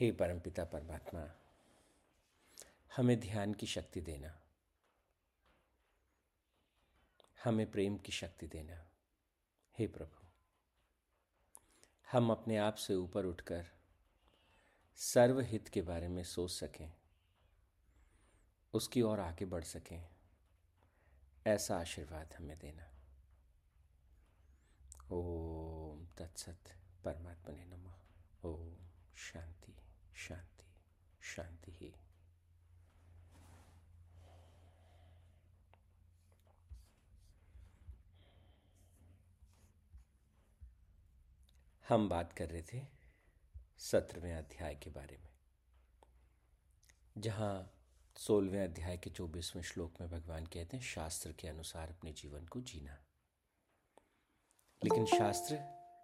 हे परमपिता परमात्मा, हमें ध्यान की शक्ति देना। हमें प्रेम की शक्ति देना। हे प्रभु, हम अपने आप से ऊपर उठकर सर्वहित के बारे में सोच सकें, उसकी ओर आगे बढ़ सकें, ऐसा आशीर्वाद हमें देना। ओम तत्सत परमात्मा ने नमः। ओम शांति। शांति शांति ही। हम बात कर रहे थे सत्रहवें अध्याय के बारे में, जहाँ सोलहवें अध्याय के चौबीसवें श्लोक में भगवान कहते हैं, शास्त्र के अनुसार अपने जीवन को जीना। लेकिन शास्त्र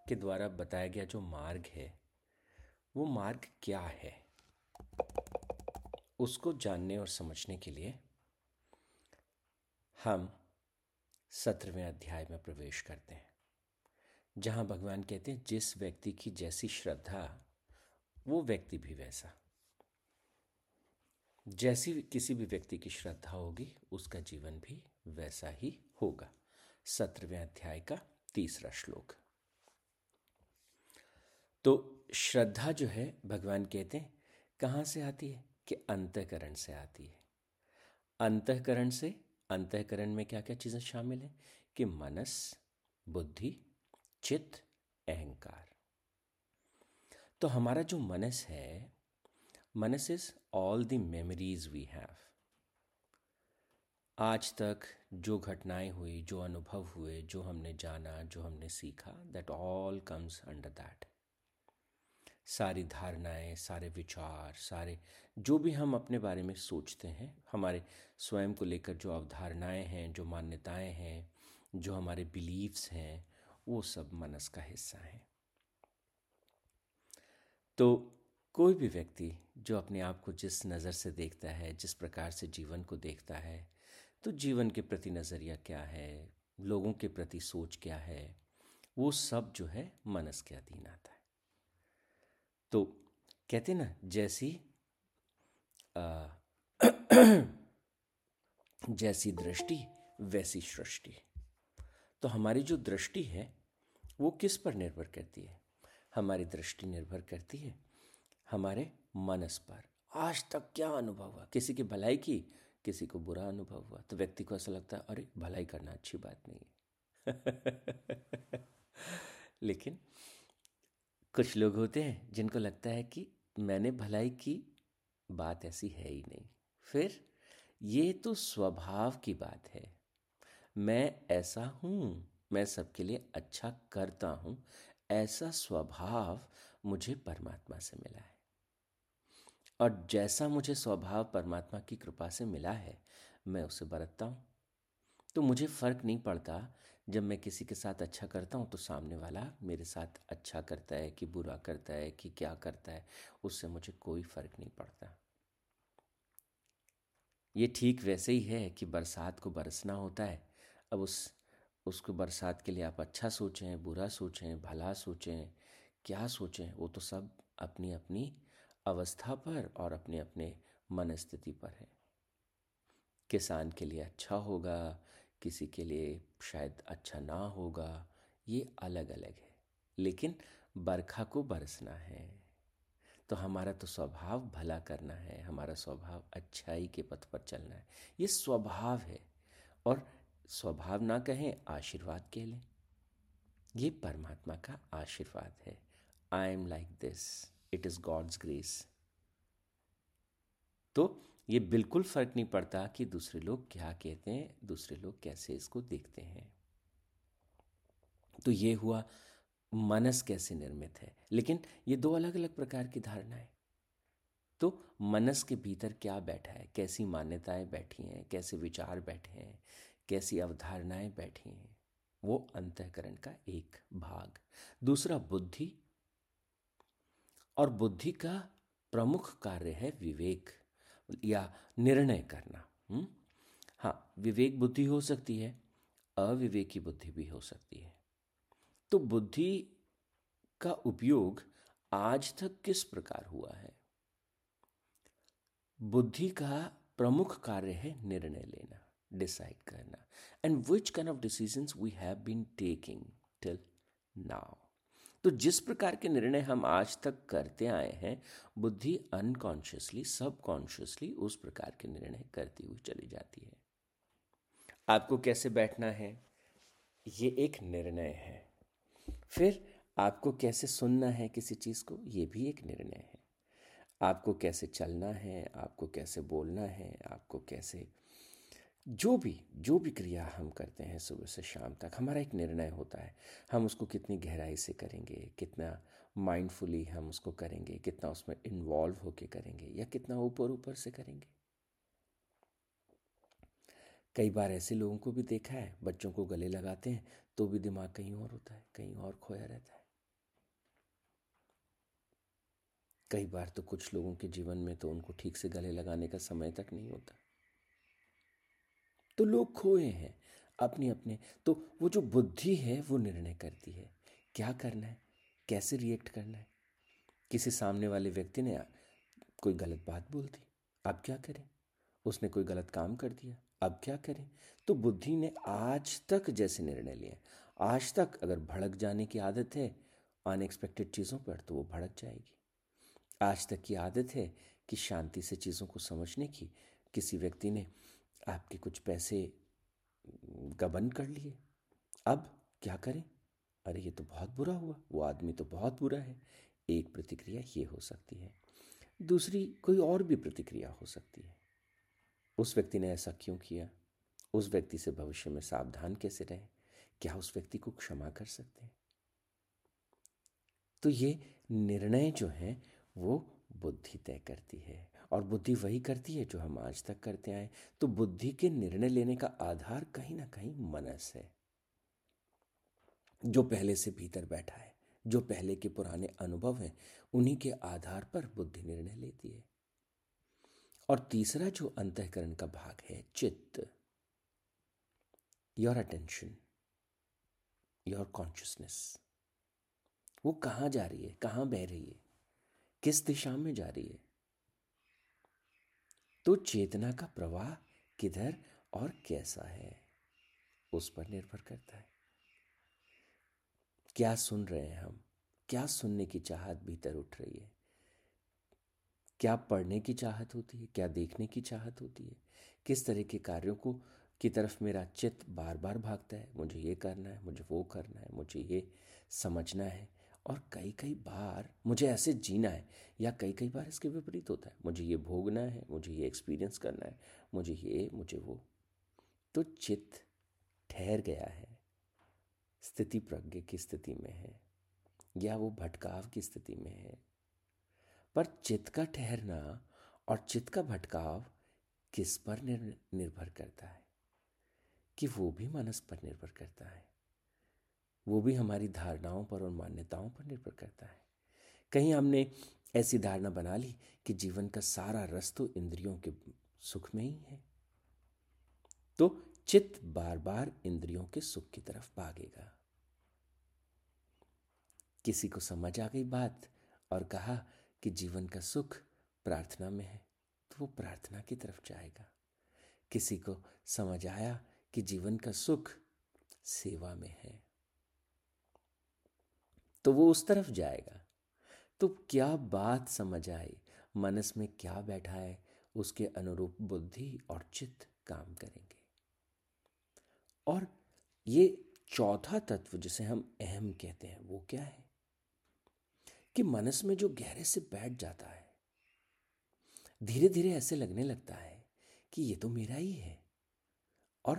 के द्वारा बताया गया जो मार्ग है वो मार्ग क्या है? उसको जानने और समझने के लिए हम सत्रहवें अध्याय में प्रवेश करते हैं, जहाँ भगवान कहते हैं, जिस व्यक्ति की जैसी श्रद्धा, वो व्यक्ति भी वैसा। जैसी किसी भी व्यक्ति की श्रद्धा होगी, उसका जीवन भी वैसा ही होगा। सत्रहवें अध्याय का तीसरा श्लोक। तो श्रद्धा जो है, भगवान कहते हैं, कहाँ से आती है? कि अंतकरण से आती है। अंतकरण से, अंतकरण में क्या क्या चीज़ें शामिल हैं? कि मनस, बुद्धि, चित्त, अहंकार। तो हमारा जो मनस है, मनस is all the memories we have. आज तक जो घटनाएँ हुई, जो अनुभव हुए, जो हमने जाना, जो हमने सीखा, that all comes under that. सारी धारणाएँ, सारे विचार, सारे जो भी हम अपने बारे में सोचते हैं, हमारे स्वयं को लेकर जो अवधारणाएँ हैं, जो मान्यताएँ हैं, जो हमारे बिलीव्स हैं, वो सब मनस का हिस्सा हैं। तो कोई भी व्यक्ति जो अपने आप को जिस नज़र से देखता है, जिस प्रकार से जीवन को देखता है तो जीवन के प्रति नज़रिया क्या है, लोगों के प्रति सोच क्या है, वो सब जो है, मनस के अधीन आता है। तो कहते ना जैसी आ, जैसी दृष्टि वैसी सृष्टि। तो हमारी जो दृष्टि है वो किस पर निर्भर करती है? हमारी दृष्टि निर्भर करती है हमारे मनस पर। आज तक क्या अनुभव हुआ? किसी की भलाई की किसी को बुरा अनुभव हुआ? तो व्यक्ति को ऐसा लगता है अरे भलाई करना अच्छी बात नहीं है। लेकिन कुछ लोग होते हैं जिनको लगता है कि मैंने भलाई की बात ऐसी है ही नहीं। फिर, ये तो स्वभाव की बात है। मैं ऐसा हूँ, मैं सबके लिए अच्छा करता हूँ, ऐसा स्वभाव मुझे परमात्मा से मिला है। और जैसा मुझे स्वभाव परमात्मा की कृपा से मिला है, मैं उसे बरतता हूँ। तो मुझे फ़र्क नहीं पड़ता जब मैं किसी के साथ अच्छा करता हूँ तो सामने वाला मेरे साथ अच्छा करता है कि बुरा करता है कि क्या करता है, उससे मुझे कोई फ़र्क नहीं पड़ता। ये ठीक वैसे ही है कि बरसात को बरसना होता है। अब उस, उसको बरसात के लिए आप अच्छा सोचें, बुरा सोचें, भला सोचें, क्या सोचें, वो तो सब अपनी अपनी अवस्था पर और अपने अपने मन स्थिति पर है। किसान के लिए अच्छा होगा किसी के लिए शायद अच्छा ना होगा, ये अलग अलग है। लेकिन बरखा को बरसना है तो हमारा तो स्वभाव भला करना है, हमारा स्वभाव अच्छाई के पथ पर चलना है। ये स्वभाव है, और स्वभाव ना कहें, आशीर्वाद के लें। ये परमात्मा का आशीर्वाद है। I am like this it is God's grace तो ये बिल्कुल फ़र्क नहीं पड़ता कि दूसरे लोग क्या कहते हैं, दूसरे लोग कैसे इसको देखते हैं। तो ये हुआ, मनस कैसे निर्मित है? लेकिन ये दो अलग अलग प्रकार की धारणाएँ तो मनस के भीतर क्या बैठा है? कैसी मान्यताएँ बैठी हैं? कैसे विचार बैठे हैं? कैसी अवधारणाएँ बैठी हैं? वो अंतकरण का एक भाग। दूसरा, बुद्धि। और बुद्धि का प्रमुख कार्य है विवेक। या निर्णय करना हुँ? हाँ विवेक बुद्धि हो सकती है, अविवेकी बुद्धि भी हो सकती है। तो बुद्धि का उपयोग आज तक किस प्रकार हुआ है? बुद्धि का प्रमुख कार्य है निर्णय लेना डिसाइड करना and which kind of decisions we have been taking till now तो जिस प्रकार के निर्णय हम आज तक करते आए हैं, बुद्धि अनकॉन्शियसली सबकॉन्शियसली उस प्रकार के निर्णय करती हुई चली जाती है। आपको कैसे बैठना है? ये एक निर्णय है। फिर आपको कैसे सुनना है किसी चीज़ को? ये भी एक निर्णय है। आपको कैसे चलना है? आपको कैसे बोलना है? आपको कैसे जो भी जो भी क्रिया हम करते हैं सुबह से शाम तक, हमारा एक निर्णय होता है। हम उसको कितनी गहराई से करेंगे, कितना माइंडफुली हम उसको करेंगे, कितना उसमें इन्वॉल्व होके करेंगे, या कितना ऊपर ऊपर से करेंगे। कई बार ऐसे लोगों को भी देखा है, बच्चों को गले लगाते हैं तो भी दिमाग कहीं और होता है, कहीं और खोया रहता है। कई बार तो कुछ लोगों के जीवन में तो उनको ठीक से गले लगाने का समय तक नहीं होता। तो लोग खोए हैं अपने अपने तो वो जो बुद्धि है, वो निर्णय करती है। क्या करना है? कैसे रिएक्ट करना है? किसी सामने वाले व्यक्ति ने, कोई गलत बात बोल दी, अब क्या करें? उसने कोई गलत काम कर दिया, अब क्या करें? तो बुद्धि ने आज तक जैसे निर्णय लिए। आज तक अगर भड़क जाने की आदत है अनएक्सपेक्टेड चीज़ों पर तो वो भड़क जाएगी। आज तक की आदत है कि शांति से चीज़ों को समझने की किसी व्यक्ति ने आपके कुछ पैसे गबन कर लिए। अब क्या करें? अरे, ये तो बहुत बुरा हुआ। वो आदमी तो बहुत बुरा है। एक प्रतिक्रिया ये हो सकती है। दूसरी, कोई और भी प्रतिक्रिया हो सकती है। उस व्यक्ति ने ऐसा क्यों किया? उस व्यक्ति से भविष्य में सावधान कैसे रहे? क्या उस व्यक्ति को क्षमा कर सकते हैं? तो ये निर्णय जो है, वो बुद्धि तय करती है। और बुद्धि वही करती है जो हम आज तक करते आए। तो बुद्धि के निर्णय लेने का आधार कहीं ना कहीं मनस है। जो पहले से भीतर बैठा है, जो पहले के पुराने अनुभव हैं, उन्हीं के आधार पर बुद्धि निर्णय लेती है। और तीसरा जो अंतकरण का भाग है, चित्त। योर अटेंशन योर कॉन्शियसनेस वो कहाँ जा रही है, कहाँ बह रही है? किस दिशा में जा रही है? तो चेतना का प्रवाह किधर और कैसा है? उस पर निर्भर करता है। क्या सुन रहे हैं हम? क्या सुनने की चाहत भीतर उठ रही है? क्या पढ़ने की चाहत होती है? क्या देखने की चाहत होती है? किस तरह के कार्यों को की तरफ़ मेरा चित्त बार बार भागता है? मुझे ये करना है, मुझे वो करना है, मुझे ये समझना है। और कई कई बार मुझे ऐसे जीना है, या कई कई बार इसके विपरीत होता है। मुझे ये भोगना है, मुझे ये एक्सपीरियंस करना है, मुझे ये, मुझे वो। तो चित्त ठहर गया है। स्थिति प्रज्ञ की स्थिति में है, या वो भटकाव की स्थिति में है। पर चित्त का ठहरना और चित्त का भटकाव किस पर निर्भर करता है? कि वो भी मनस पर निर्भर करता है। वो भी हमारी धारणाओं पर और मान्यताओं पर निर्भर करता है। कहीं हमने ऐसी धारणा बना ली कि जीवन का सारा रस तो इंद्रियों के सुख में ही है तो चित्त बार बार इंद्रियों के सुख की तरफ़ भागेगा। किसी को समझ आ गई बात और कहा कि जीवन का सुख प्रार्थना में है तो वो प्रार्थना की तरफ़ जाएगा। किसी को समझ आया कि जीवन का सुख सेवा में है। तो वो उस तरफ़ जाएगा। तो क्या बात समझ आई? मनस में क्या बैठा है? उसके अनुरूप बुद्धि और चित्त काम करेंगे। और ये चौथा तत्व जिसे हम अहम कहते हैं, वो क्या है? कि मनस में जो गहरे से बैठ जाता है धीरे धीरे ऐसे लगने लगता है कि ये तो मेरा ही है। और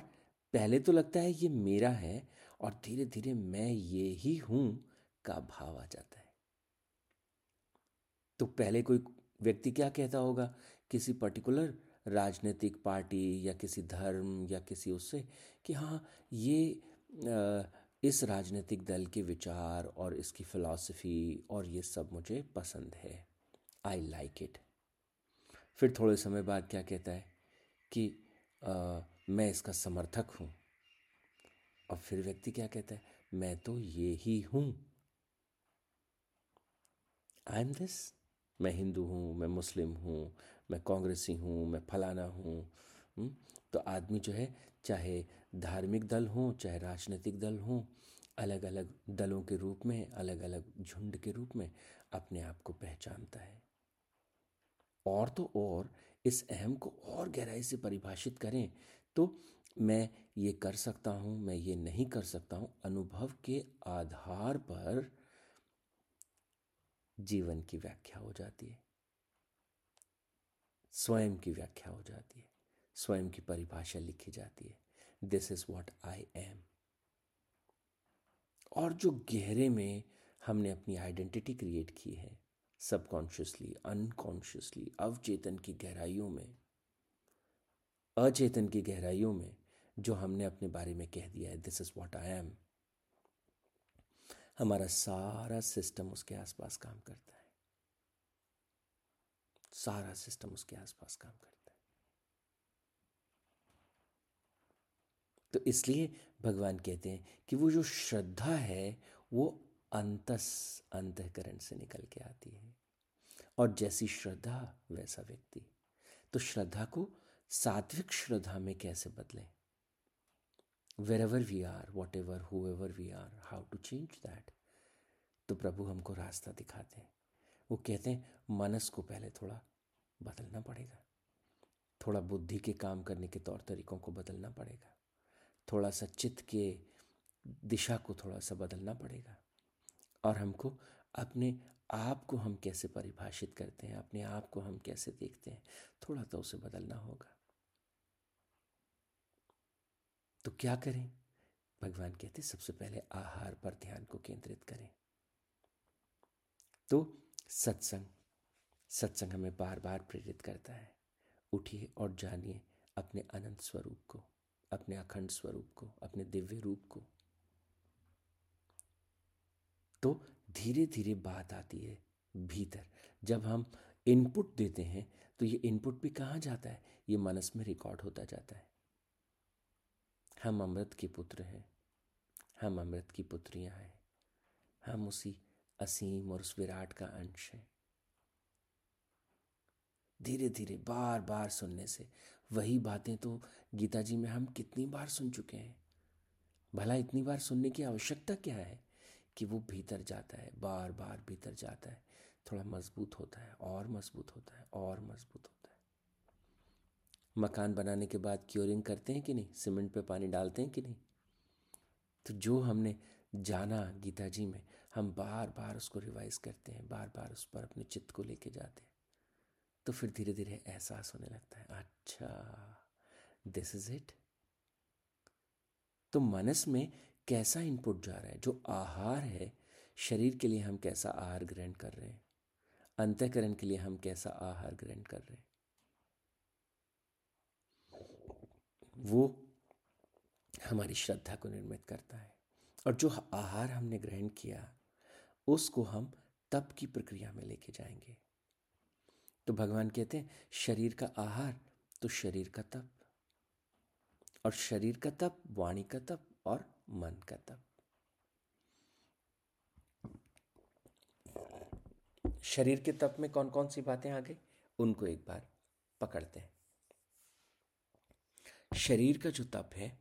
पहले तो लगता है ये मेरा है और धीरे धीरे मैं ये ही हूँ का भाव आ जाता है। तो पहले कोई व्यक्ति क्या कहता होगा? किसी पर्टिकुलर राजनीतिक पार्टी या किसी धर्म या किसी उससे कि हाँ ये आ, इस राजनीतिक दल के विचार और इसकी फिलॉसफी और ये सब मुझे पसंद है। आई लाइक इट फिर थोड़े समय बाद क्या कहता है कि आ, मैं इसका समर्थक हूँ। और फिर व्यक्ति क्या कहता है? मैं तो ये ही हूँ। आई एम दिस मैं हिंदू हूँ मैं मुस्लिम हूँ मैं कांग्रेसी हूँ मैं फलाना हूँ। हम्म, तो आदमी जो है चाहे धार्मिक दल हों चाहे राजनीतिक दल हों अलग अलग दलों के रूप में अलग अलग झुंड के रूप में अपने आप को पहचानता है। और तो और इस अहम को और गहराई से परिभाषित करें तो मैं ये कर सकता हूँ मैं ये नहीं कर सकता हूँ। अनुभव के आधार पर जीवन की व्याख्या हो जाती है। स्वयं की व्याख्या हो जाती है। स्वयं की परिभाषा लिखी जाती है। This is what I am और जो गहरे में हमने अपनी आइडेंटिटी क्रिएट की है सबकॉन्शियसली अनकॉन्शियसली अवचेतन की गहराइयों में, अचेतन की गहराइयों में, जो हमने अपने बारे में कह दिया है this is what I am हमारा सारा सिस्टम उसके आसपास काम करता है। सारा सिस्टम उसके आसपास काम करता है। तो इसलिए भगवान कहते हैं कि वो जो श्रद्धा है, वो अंतस, अंतकरण से निकल के आती है। और जैसी श्रद्धा, वैसा व्यक्ति। तो श्रद्धा को सात्विक श्रद्धा में कैसे बदलें? Are whatever whoever we are how to change that तो प्रभु हमको रास्ता दिखाते हैं। वो कहते हैं, मनस को पहले थोड़ा बदलना पड़ेगा। थोड़ा बुद्धि के काम करने के तौर तरीकों को बदलना पड़ेगा। थोड़ा सा चित्त के दिशा को थोड़ा सा बदलना पड़ेगा। और हमको अपने आप को हम कैसे परिभाषित करते हैं, अपने आप को हम कैसे देखते हैं, थोड़ा तो उसे बदलना होगा। तो क्या करें? भगवान कहते सबसे पहले आहार पर ध्यान को केंद्रित करें। तो सत्संग सत्संग हमें बार बार प्रेरित करता है। उठिए और जानिए अपने अनंत स्वरूप को, अपने अखंड स्वरूप को, अपने दिव्य रूप को। तो धीरे धीरे बात आती है भीतर। जब हम इनपुट देते हैं तो ये इनपुट भी कहाँ जाता है? ये मनस में रिकॉर्ड होता जाता है। हम अमृत के पुत्र हैं। हम अमृत की पुत्रियाँ हैं। हम उसी असीम और उस विराट का अंश है। धीरे धीरे बार बार सुनने से वही बातें तो गीता जी में हम कितनी बार सुन चुके हैं। भला इतनी बार सुनने की आवश्यकता क्या है कि वो भीतर जाता है बार बार भीतर जाता है। थोड़ा मज़बूत होता है, और मज़बूत होता है, और मज़बूत होता है। मकान बनाने के बाद क्योरिंग करते हैं कि नहीं? सीमेंट पे पानी डालते हैं कि नहीं? तो जो हमने जाना गीता जी में, हम बार बार उसको रिवाइज करते हैं बार बार उस पर अपने चित्त को लेके जाते हैं। तो फिर धीरे धीरे एहसास होने लगता है अच्छा दिस इज़ इट तो मनस में कैसा इनपुट जा रहा है? जो आहार है, शरीर के लिए हम कैसा आहार ग्रहण कर रहे हैं? अंतकरण के लिए हम कैसा आहार ग्रहण कर रहे हैं? वो हमारी श्रद्धा को निर्मित करता है। और जो आहार हमने ग्रहण किया, उसको हम तप की प्रक्रिया में लेके जाएँगे। तो भगवान कहते हैं, शरीर का आहार तो शरीर का तप। और शरीर का तप, वाणी का तप और मन का तप। शरीर के तप में कौन कौन सी बातें आ गई? उनको एक बार पकड़ते हैं। शरीर का जो तप है,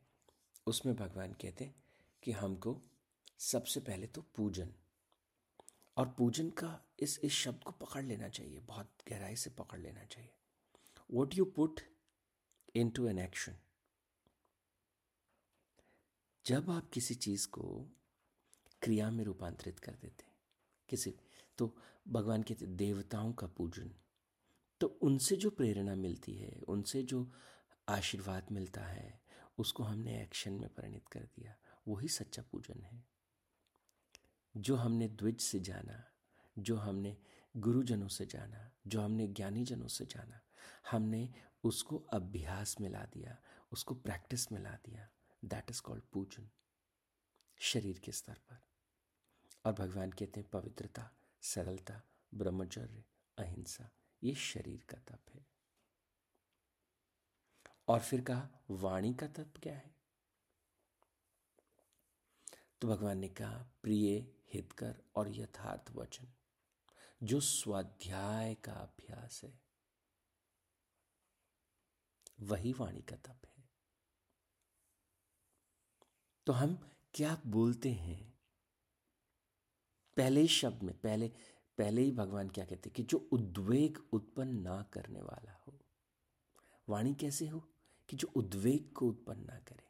उसमें भगवान कहते हैं कि हमको सबसे पहले तो पूजन। और पूजन का इस इस शब्द को पकड़ लेना चाहिए, बहुत गहराई से पकड़ लेना चाहिए। What you put into an action जब आप किसी चीज़ को क्रिया में रूपांतरित कर देते हैं, किसी तो भगवान के देवताओं का पूजन। तो उनसे जो प्रेरणा मिलती है, उनसे जो आशीर्वाद मिलता है, उसको हमने एक्शन में परिणित कर दिया। वही सच्चा पूजन है। जो हमने द्विज से जाना, जो हमने गुरुजनों से जाना, जो हमने ज्ञानी जनों से जाना, हमने उसको अभ्यास में ला दिया, उसको प्रैक्टिस में ला दिया। दैट इज़ कॉल्ड पूजन। शरीर के स्तर पर। और भगवान कहते हैं, पवित्रता, सरलता, ब्रह्मचर्य, अहिंसा, ये शरीर का तप है। और फिर कहा, वाणी का तप क्या है? तो भगवान ने कहा, प्रिय हितकर और यथार्थ वचन, जो स्वाध्याय का अभ्यास है, वही वाणी का तप है। तो हम क्या बोलते हैं? पहले शब्द में, पहले पहले ही भगवान क्या कहते हैं कि जो उद्वेग उत्पन्न ना करने वाला हो, वाणी कैसे हो? कि जो उद्वेग को उत्पन्न ना करे।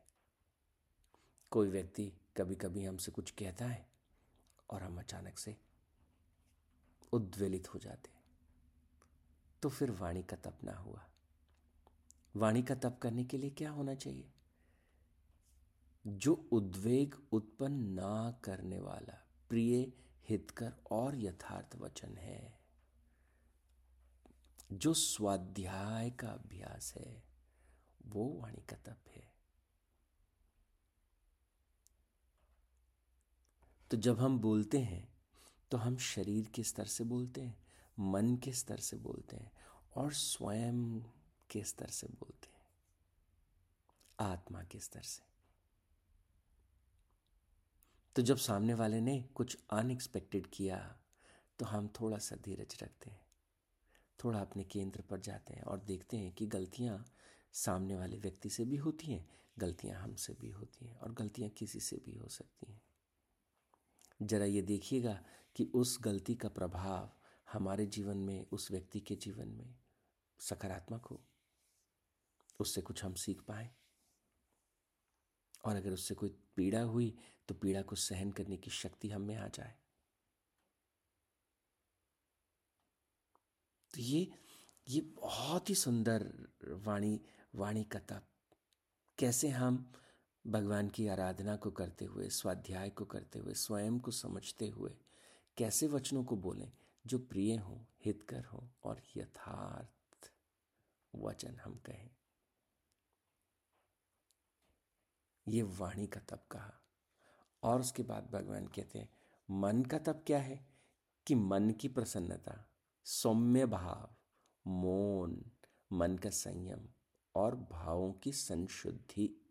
कोई व्यक्ति कभी कभी हमसे कुछ कहता है और हम अचानक से उद्वेलित हो जाते हैं। तो फिर वाणी का तप ना हुआ। वाणी का तप करने के लिए क्या होना चाहिए? जो उद्वेग उत्पन्न ना करने वाला, प्रिय, हितकर और यथार्थ वचन है, जो स्वाध्याय का अभ्यास है वो वाणी का तप है। तो जब हम बोलते हैं तो हम शरीर के स्तर से बोलते हैं, मन के स्तर से बोलते हैं और स्वयं के स्तर से बोलते हैं। आत्मा के स्तर से। तो जब सामने वाले ने कुछ अनएक्सपेक्टेड किया तो हम थोड़ा सा धीरज रखते हैं, थोड़ा अपने केंद्र पर जाते हैं और देखते हैं कि गलतियाँ सामने वाले व्यक्ति से भी होती हैं, गलतियाँ हमसे भी होती हैं और गलतियाँ किसी से भी हो सकती हैं। जरा ये देखिएगा कि उस गलती का प्रभाव हमारे जीवन में, उस व्यक्ति के जीवन में सकारात्मक हो। उससे कुछ हम सीख पाए। और अगर उससे कोई पीड़ा हुई तो पीड़ा को सहन करने की शक्ति हम में आ जाए। तो ये ये बहुत ही सुंदर वाणी वाणी का तप कैसे हम भगवान की आराधना को करते हुए, स्वाध्याय को करते हुए, स्वयं को समझते हुए, कैसे वचनों को बोलें जो प्रिय हो, हितकर हो और यथार्थ वचन हम कहें? ये वाणी का तप कहा। और उसके बाद भगवान कहते हैं, मन का तप क्या है? कि मन की प्रसन्नता, सौम्य भाव, मौन, मन का संयम और भावों की संशुद्धि।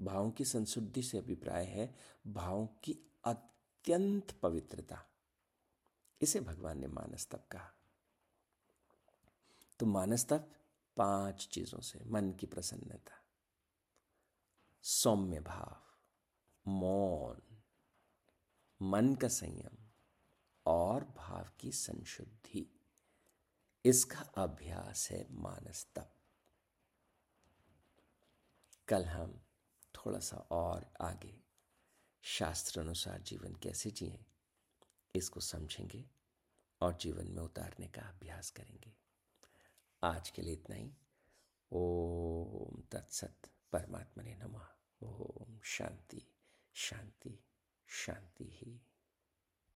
भावों की संशुद्धि से अभिप्राय है, भावों की अत्यंत पवित्रता। इसे भगवान ने मानस तप कहा। तो मानस तप पाँच चीज़ों से, मन की प्रसन्नता, सौम्य भाव, मौन, मन का संयम और भाव की संशुद्धि। इसका अभ्यास है मानस तप। कल हम थोड़ा सा और आगे शास्त्र अनुसार जीवन कैसे जिए, इसको समझेंगे और जीवन में उतारने का अभ्यास करेंगे। आज के लिए इतना ही। ओम तत्सत परमात्मा ने नमः। ओम शांति शांति शांति ही।